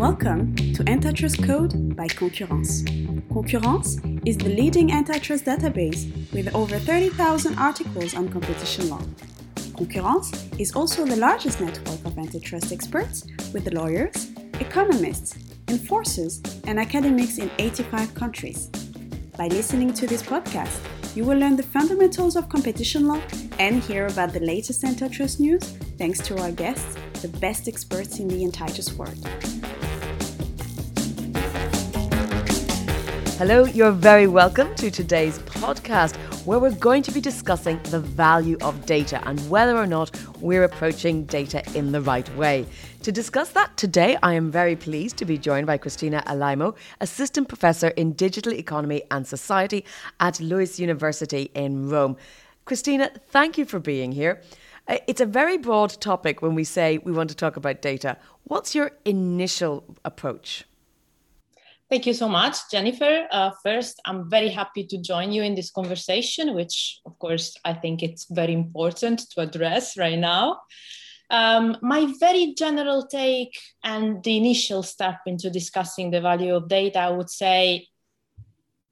Welcome to Antitrust Code by Concurrence. Concurrence is the leading antitrust database with over 30,000 articles on competition law. Concurrence is also the largest network of antitrust experts with lawyers, economists, enforcers, and academics in 85 countries. By listening to this podcast, you will learn the fundamentals of competition law and hear about the latest antitrust news thanks to our guests, the best experts in the antitrust world. Hello, you're very welcome to today's podcast where we're going to be discussing the value of data and whether or not we're approaching data in the right way. To discuss that today, I am very pleased to be joined by Christina Alaimo, Assistant Professor in Digital Economy and Society at Luiss University in Rome. Christina, thank you for being here. Uh, it's a very broad topic when we say we want to talk about data. What's your initial approach? Thank you so much, Jennifer. Uh, first, I'm very happy to join you in this conversation, which, of course, I think it's very important to address right now. Um, my very general take and the initial step into discussing the value of data, I would say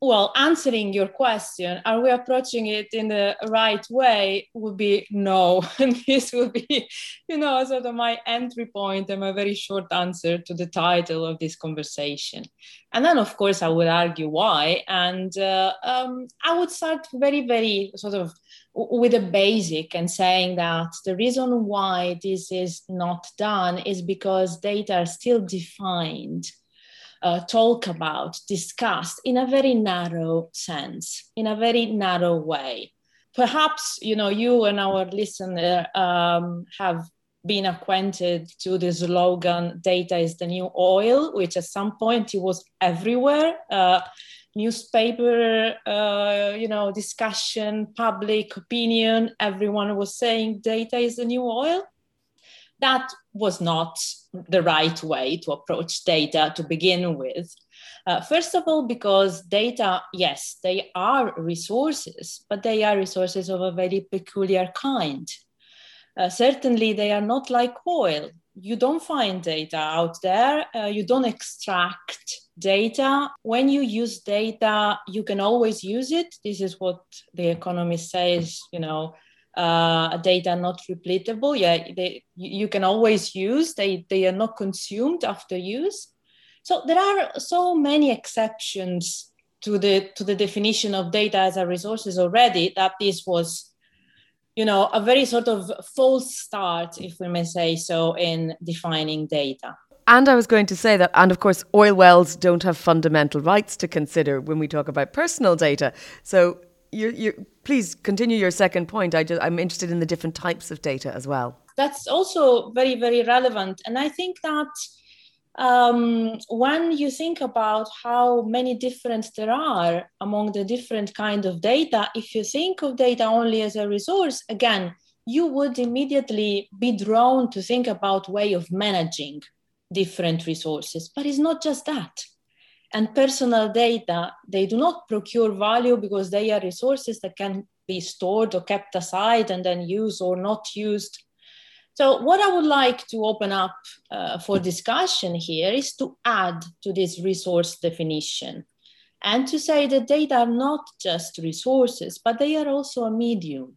well, answering your question, are we approaching it in the right way? Would be no. And this would be, you know, sort of my entry point and my very short answer to the title of this conversation. And then, of course, I would argue why. And uh, um, I would start very, very sort of with a basic and saying that the reason why this is not done is because data are still defined uh, talk about, discussed in a very narrow sense, in a very narrow way. Perhaps you know you and our listener um, have been acquainted to the slogan "Data is the new oil," which at some point it was everywhere. Uh, newspaper, uh, you know, discussion, public opinion. Everyone was saying data is the new oil that was not the right way to approach data to begin with. Uh, first of all, because data, yes, they are resources, but they are resources of a very peculiar kind. Uh, certainly, they are not like oil. You don't find data out there, uh, you don't extract data. When you use data, you can always use it. This is what the economist says, you know, uh, data not repletable. Yeah, they, you can always use. They they are not consumed after use. So there are so many exceptions to the to the definition of data as a resources already that this was, you know, a very sort of false start, if we may say so, in defining data. And I was going to say that, and of course, oil wells don't have fundamental rights to consider when we talk about personal data. So you're, you're, please continue your second point. I just, I'm interested in the different types of data as well. That's also very, very relevant. And I think that um, when you think about how many different there are among the different kind of data, if you think of data only as a resource, again, you would immediately be drawn to think about way of managing different resources. But it's not just that and personal data, they do not procure value because they are resources that can be stored or kept aside and then used or not used. So, what I would like to open up uh, for discussion here is to add to this resource definition and to say that data are not just resources, but they are also a medium.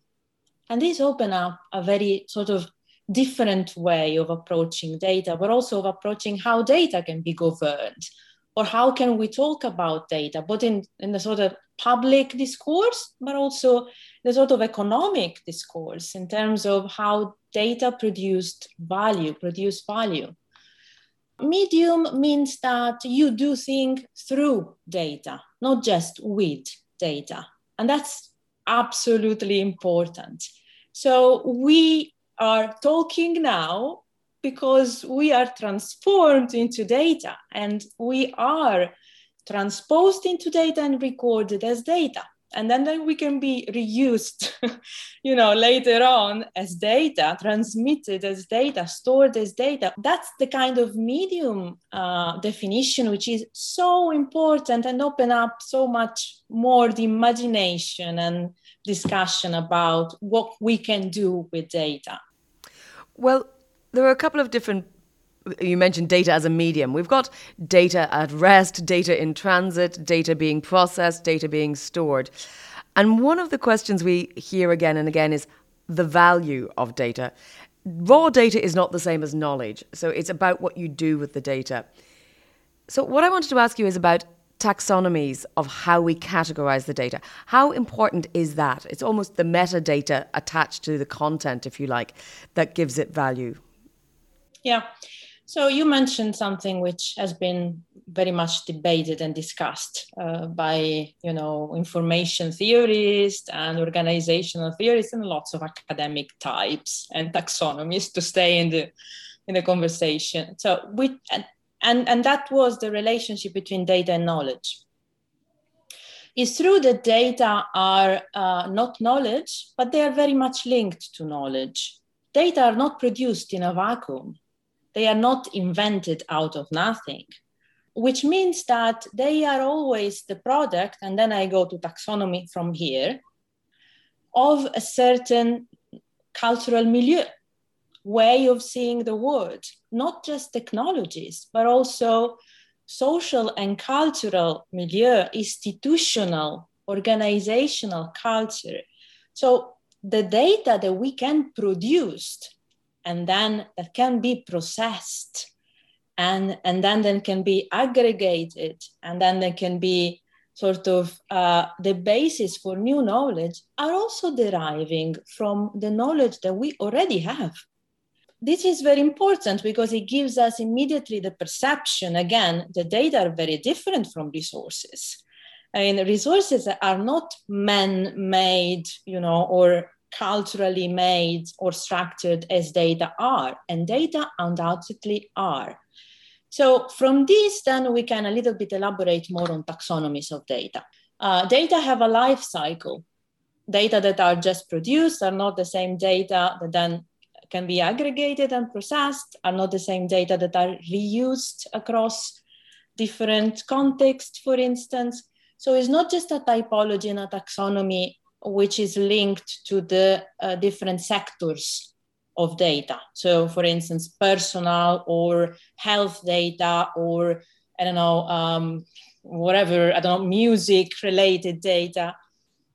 And this open up a very sort of different way of approaching data, but also of approaching how data can be governed or how can we talk about data, both in, in the sort of public discourse, but also the sort of economic discourse in terms of how data produced value, produce value. Medium means that you do think through data, not just with data. And that's absolutely important. So we are talking now because we are transformed into data and we are transposed into data and recorded as data. And then, then we can be reused you know later on as data transmitted as data stored as data. That's the kind of medium uh, definition which is so important and open up so much more the imagination and discussion about what we can do with data. Well there are a couple of different you mentioned data as a medium. We've got data at rest, data in transit, data being processed, data being stored. And one of the questions we hear again and again is the value of data. Raw data is not the same as knowledge, so it's about what you do with the data. So, what I wanted to ask you is about taxonomies of how we categorize the data. How important is that? It's almost the metadata attached to the content, if you like, that gives it value. Yeah. So you mentioned something which has been very much debated and discussed uh, by, you know, information theorists and organizational theorists and lots of academic types and taxonomies to stay in the in the conversation. So we and, and that was the relationship between data and knowledge. It's true that data are uh, not knowledge, but they are very much linked to knowledge. Data are not produced in a vacuum. They are not invented out of nothing, which means that they are always the product, and then I go to taxonomy from here, of a certain cultural milieu way of seeing the world, not just technologies, but also social and cultural milieu, institutional, organizational culture. So the data that we can produce and then that can be processed and, and then then can be aggregated and then they can be sort of uh, the basis for new knowledge are also deriving from the knowledge that we already have. This is very important because it gives us immediately the perception again the data are very different from resources. I mean, resources are not man-made you know or culturally made or structured as data are and data undoubtedly are. So from this then we can a little bit elaborate more on taxonomies of data. Uh, data have a life cycle. Data that are just produced are not the same data that then can be aggregated and processed are not the same data that are reused across different contexts, for instance. So it's not just a typology and a taxonomy which is linked to the uh, different sectors of data. So, for instance, personal or health data, or I don't know, um, whatever, I don't know, music related data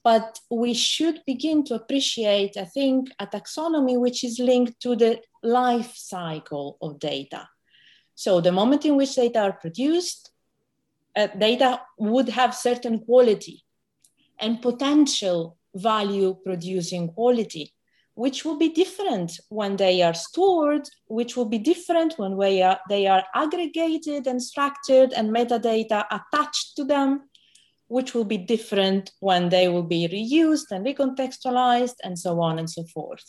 but we should begin to appreciate, I think, a taxonomy which is linked to the life cycle of data. So the moment in which data are produced, uh, data would have certain quality and potential value producing quality, which will be different when they are stored, which will be different when they are, they are aggregated and structured and metadata attached to them, which will be different when they will be reused and recontextualized and so on and so forth.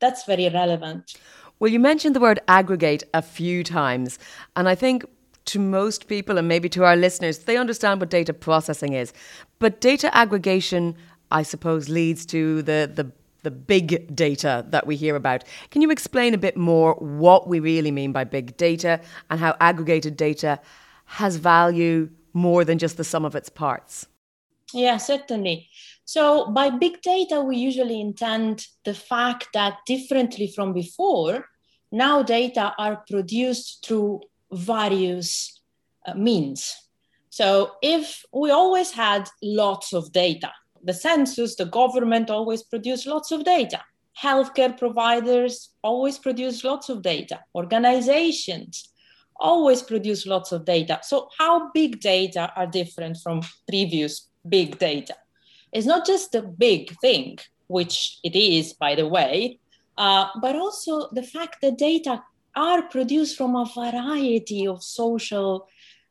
That's very relevant. Well, you mentioned the word aggregate a few times, and I think to most people and maybe to our listeners, they understand what data processing is. But data aggregation, I suppose, leads to the, the the big data that we hear about. Can you explain a bit more what we really mean by big data and how aggregated data has value more than just the sum of its parts? Yeah, certainly. So, by big data, we usually intend the fact that differently from before, now data are produced through various uh, means. So, if we always had lots of data, the census, the government always produced lots of data. Healthcare providers always produce lots of data. Organizations always produce lots of data. So, how big data are different from previous big data? It's not just the big thing, which it is, by the way, uh, but also the fact that data are produced from a variety of social,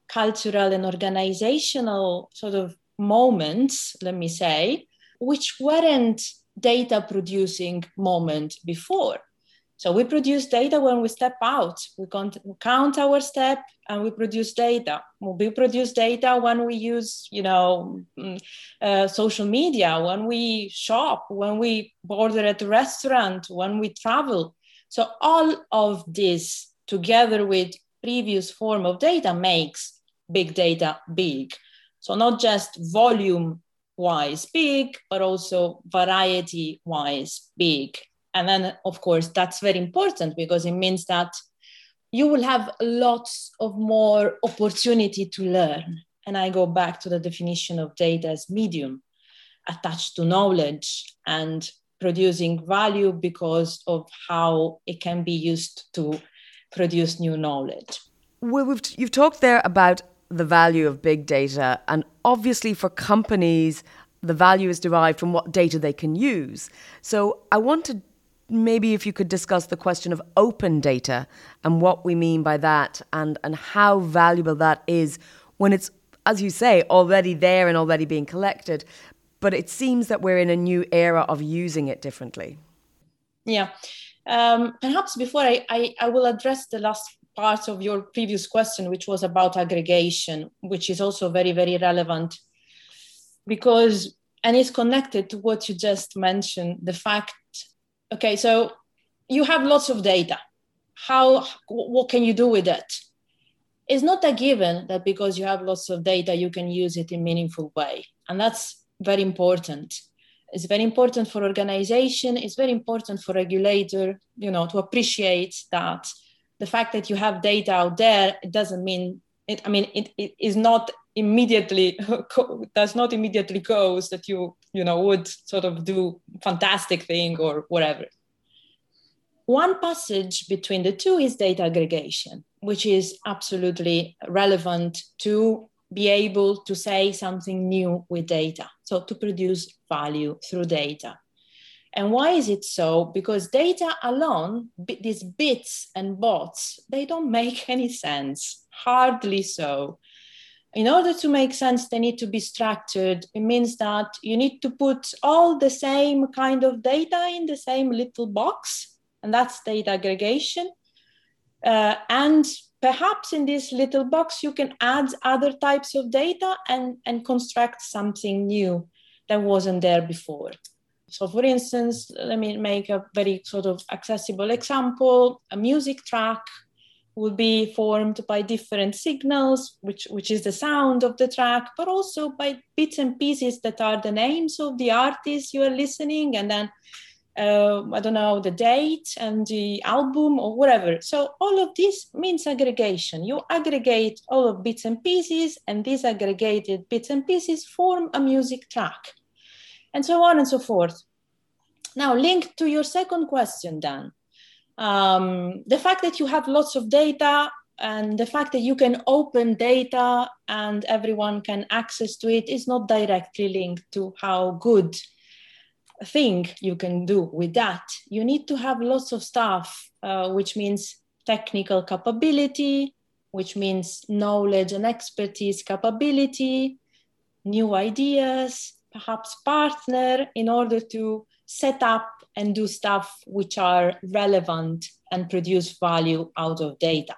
cultural, and organizational sort of moments, let me say, which weren't data producing moment before. So we produce data when we step out. We count our step and we produce data. We produce data when we use, you know, mm, uh, social media, when we shop, when we order at a restaurant, when we travel. So all of this together with previous form of data makes big data big. So not just volume wise big, but also variety wise big and then of course that's very important because it means that you will have lots of more opportunity to learn. And I go back to the definition of data as medium attached to knowledge and producing value because of how it can be used to produce new knowledge. Well, you've talked there about the value of big data, and obviously for companies, the value is derived from what data they can use. So I wanted maybe if you could discuss the question of open data and what we mean by that and, and how valuable that is when it's, as you say, already there and already being collected. But it seems that we're in a new era of using it differently. Yeah. Um, perhaps before I, I, I will address the last part of your previous question, which was about aggregation, which is also very, very relevant because, and it's connected to what you just mentioned the fact, okay, so you have lots of data. How, what can you do with it? It's not a given that because you have lots of data, you can use it in meaningful way. And that's very important. It's very important for organization. It's very important for regulator, you know, to appreciate that the fact that you have data out there it doesn't mean it, I mean, it, it is not immediately does not immediately cause that you you know would sort of do fantastic thing or whatever. One passage between the two is data aggregation, which is absolutely relevant to be able to say something new with data. So to produce value through data. And why is it so? Because data alone, these bits and bots, they don't make any sense, hardly so. In order to make sense, they need to be structured. It means that you need to put all the same kind of data in the same little box, and that's data aggregation. Uh, and perhaps in this little box, you can add other types of data and, and construct something new that wasn't there before. So for instance, let me make a very sort of accessible example. A music track will be formed by different signals, which, which is the sound of the track, but also by bits and pieces that are the names of the artists you are listening, and then uh, I don't know, the date and the album or whatever. So all of this means aggregation. You aggregate all of bits and pieces, and these aggregated bits and pieces form a music track and so on and so forth. Now, linked to your second question, Dan, um, the fact that you have lots of data and the fact that you can open data and everyone can access to it is not directly linked to how good thing you can do with that. You need to have lots of stuff, uh, which means technical capability, which means knowledge and expertise capability, new ideas, perhaps partner in order to set up and do stuff which are relevant and produce value out of data.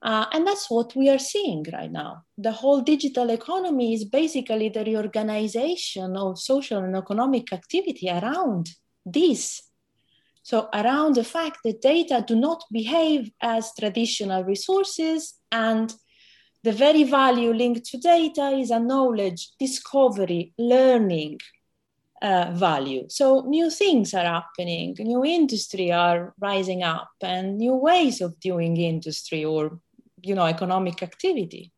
Uh, and that's what we are seeing right now. The whole digital economy is basically the reorganization of social and economic activity around this. So, around the fact that data do not behave as traditional resources and the very value linked to data is a knowledge, discovery, learning uh, value. So new things are happening, new industry are rising up, and new ways of doing industry or you know economic activity.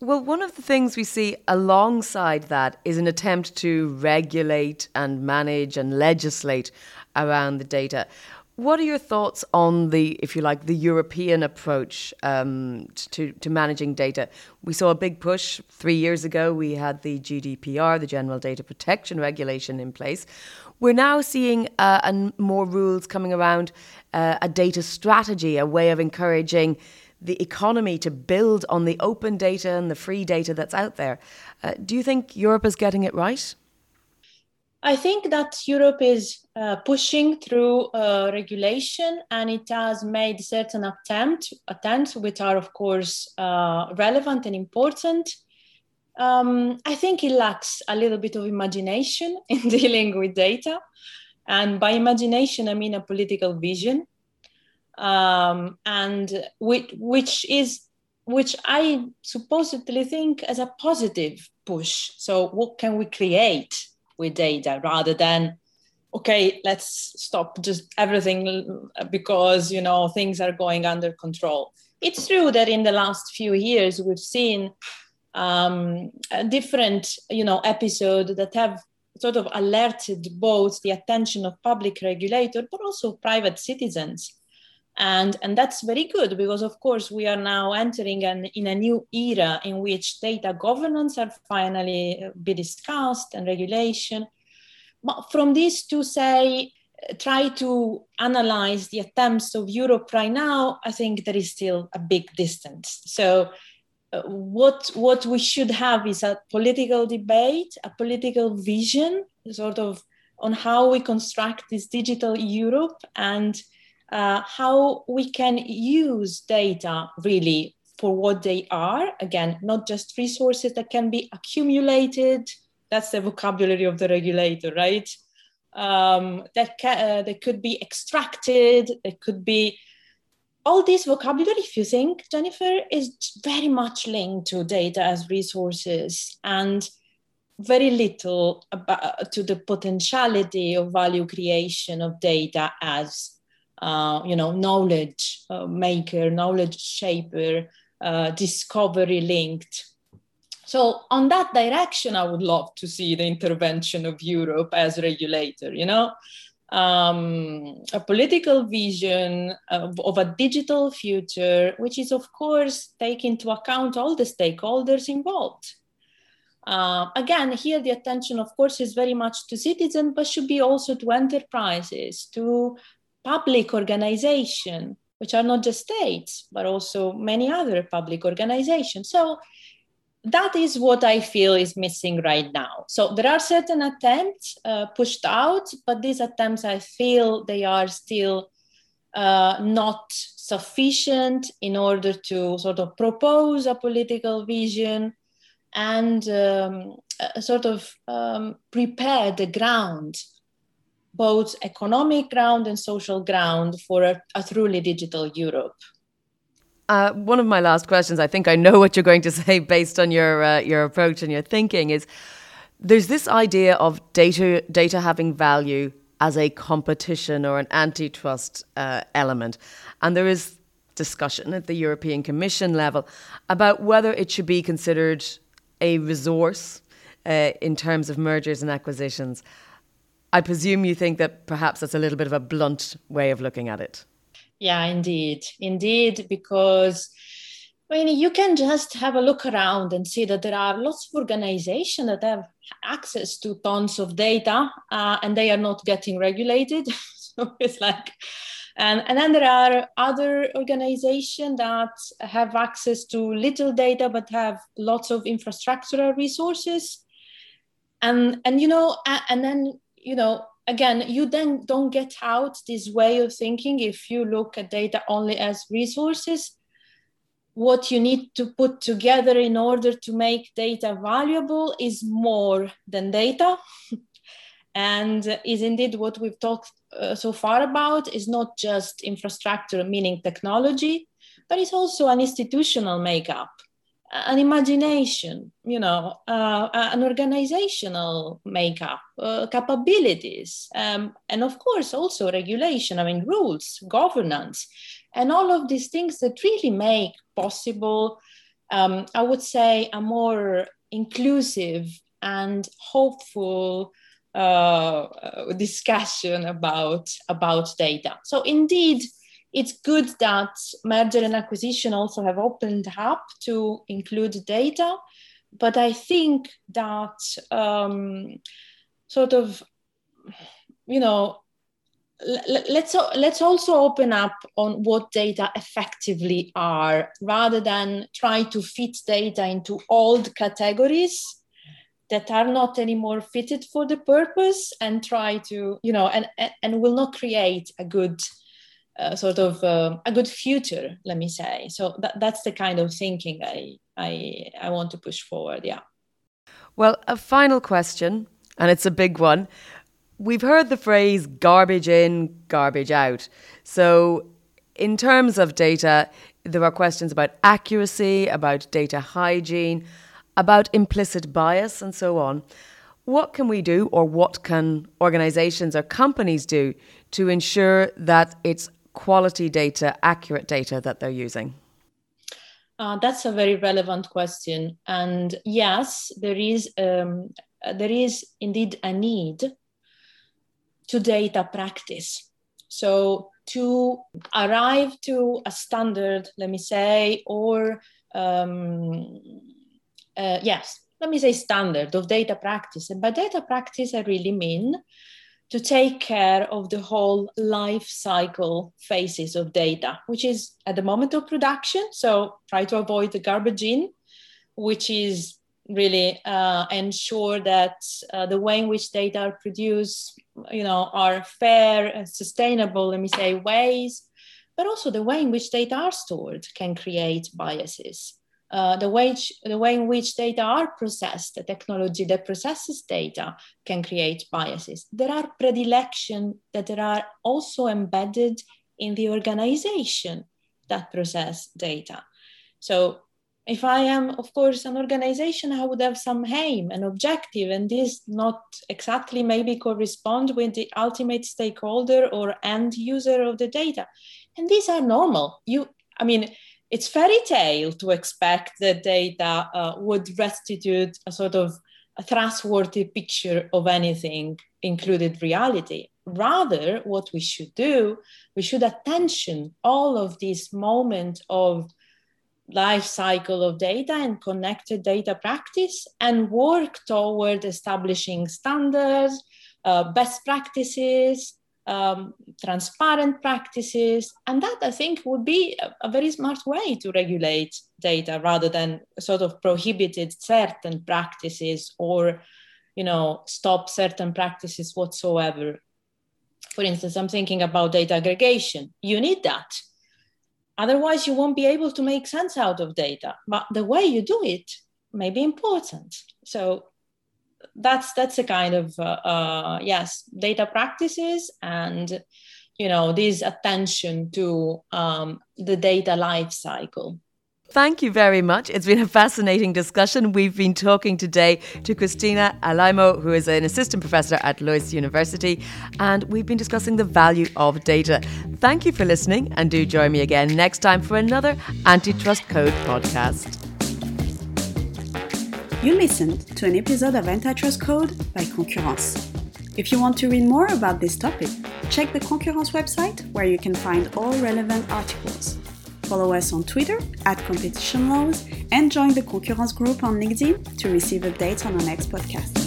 Well, one of the things we see alongside that is an attempt to regulate and manage and legislate around the data. What are your thoughts on the, if you like, the European approach um, to, to managing data? We saw a big push three years ago. We had the GDPR, the General Data Protection Regulation, in place. We're now seeing uh, and more rules coming around uh, a data strategy, a way of encouraging the economy to build on the open data and the free data that's out there. Uh, do you think Europe is getting it right? I think that Europe is uh, pushing through uh, regulation and it has made certain attempt, attempts, which are, of course, uh, relevant and important. Um, I think it lacks a little bit of imagination in dealing with data. And by imagination, I mean a political vision, um, and which, which is which I supposedly think as a positive push. So, what can we create with data rather than okay, let's stop just everything because, you know, things are going under control. It's true that in the last few years, we've seen um, different, you know, episodes that have sort of alerted both the attention of public regulator, but also private citizens. And, and that's very good because, of course, we are now entering an, in a new era in which data governance are finally be discussed and regulation but from this to say, try to analyze the attempts of Europe right now, I think there is still a big distance. So, uh, what what we should have is a political debate, a political vision, sort of on how we construct this digital Europe and uh, how we can use data really for what they are. Again, not just resources that can be accumulated that's the vocabulary of the regulator, right? Um, that, ca- uh, could be extracted, it could be all this vocabulary, if you think, Jennifer, is very much linked to data as resources and very little about, to the potentiality of value creation of data as, uh, you know, knowledge uh, maker, knowledge shaper, uh, discovery linked so on that direction, I would love to see the intervention of Europe as regulator, you know, um, a political vision of, of, a digital future, which is, of course, take into account all the stakeholders involved. Uh, again, here the attention, of course, is very much to citizens, but should be also to enterprises, to public organization, which are not just states, but also many other public organizations. So that is what I feel is missing right now. So there are certain attempts uh, pushed out, but these attempts, I feel they are still uh, not sufficient in order to sort of propose a political vision and um, sort of um, prepare the ground, both economic ground and social ground, for a, a truly digital Europe. Uh, one of my last questions, I think I know what you're going to say based on your uh, your approach and your thinking, is there's this idea of data data having value as a competition or an antitrust uh, element, and there is discussion at the European Commission level about whether it should be considered a resource uh, in terms of mergers and acquisitions. I presume you think that perhaps that's a little bit of a blunt way of looking at it. Yeah, indeed. Indeed, because I mean, you can just have a look around and see that there are lots of organizations that have access to tons of data uh, and they are not getting regulated. so it's like, and, and then there are other organizations that have access to little data but have lots of infrastructural resources. And, and you know, and then, you know, again, you then don't get out this way of thinking if you look at data only as resources. What you need to put together in order to make data valuable is more than data. and is indeed what we've talked uh, so far about is not just infrastructure, meaning technology, but it's also an institutional makeup an imagination, you know, uh, an organizational makeup, uh, capabilities, um, and of course also regulation. I mean, rules, governance, and all of these things that really make possible, um, I would say, a more inclusive and hopeful uh, discussion about about data. So indeed it's good that merger and acquisition also have opened up to include data, but I think that um, sort of, you know, let's let's also open up on what data effectively are rather than try to fit data into old categories that are not anymore fitted for the purpose and try to you know and and will not create a good uh, sort of uh, a good future let me say. So that, that's the kind of thinking i i i want to push forward yeah. Well a final question and it's a big one. We've heard the phrase garbage in garbage out. So in terms of data there are questions about accuracy about data hygiene about implicit bias and so on. What can we do, or what can organizations or companies do to ensure that it's quality data, accurate data that they're using? Uh, that's a very relevant question. And yes, there is, um, there is indeed a need to data practice. So to arrive to a standard, let me say, or um, uh, yes, let me say standard of data practice. And by data practice, I really mean to take care of the whole life cycle phases of data, which is at the moment of production. So try to avoid the garbage in, which is really uh, ensure that uh, the way in which data are produced, you know, are fair and sustainable, let me say, ways, but also the way in which data are stored can create biases. Uh, the, way, the way in which data are processed, the technology that processes data can create biases. There are predilection that there are also embedded in the organization that process data. So if I am, of course, an organization, I would have some aim and objective, and this not exactly maybe correspond with the ultimate stakeholder or end user of the data. And these are normal. You, I mean, it's fairy tale to expect that data uh, would restitute a sort of a trustworthy picture of anything, included reality. Rather, what we should do, we should attention all of these moments of life cycle of data and connected data practice and work toward establishing standards, uh, best practices, um, transparent practices. And that I think would be a, a, very smart way to regulate data rather than sort of prohibited certain practices or, you know, stop certain practices whatsoever. For instance, I'm thinking about data aggregation. You need that Otherwise, you won't be able to make sense out of data. But the way you do it may be important. So that's that's a kind of uh, uh, yes, data practices and you know this attention to um, the data life cycle. Thank you very much. It's been a fascinating discussion. We've been talking today to Christina Alaimo, who is an assistant professor at Luiss University, and we've been discussing the value of data. Thank you for listening, and do join me again next time for another Antitrust Code podcast. You listened to an episode of Antitrust Code by Concurrence. If you want to read more about this topic, check the Concurrence website where you can find all relevant articles. Follow us on Twitter at Competition Laws and join the Concurrence group on LinkedIn to receive updates on our next podcast.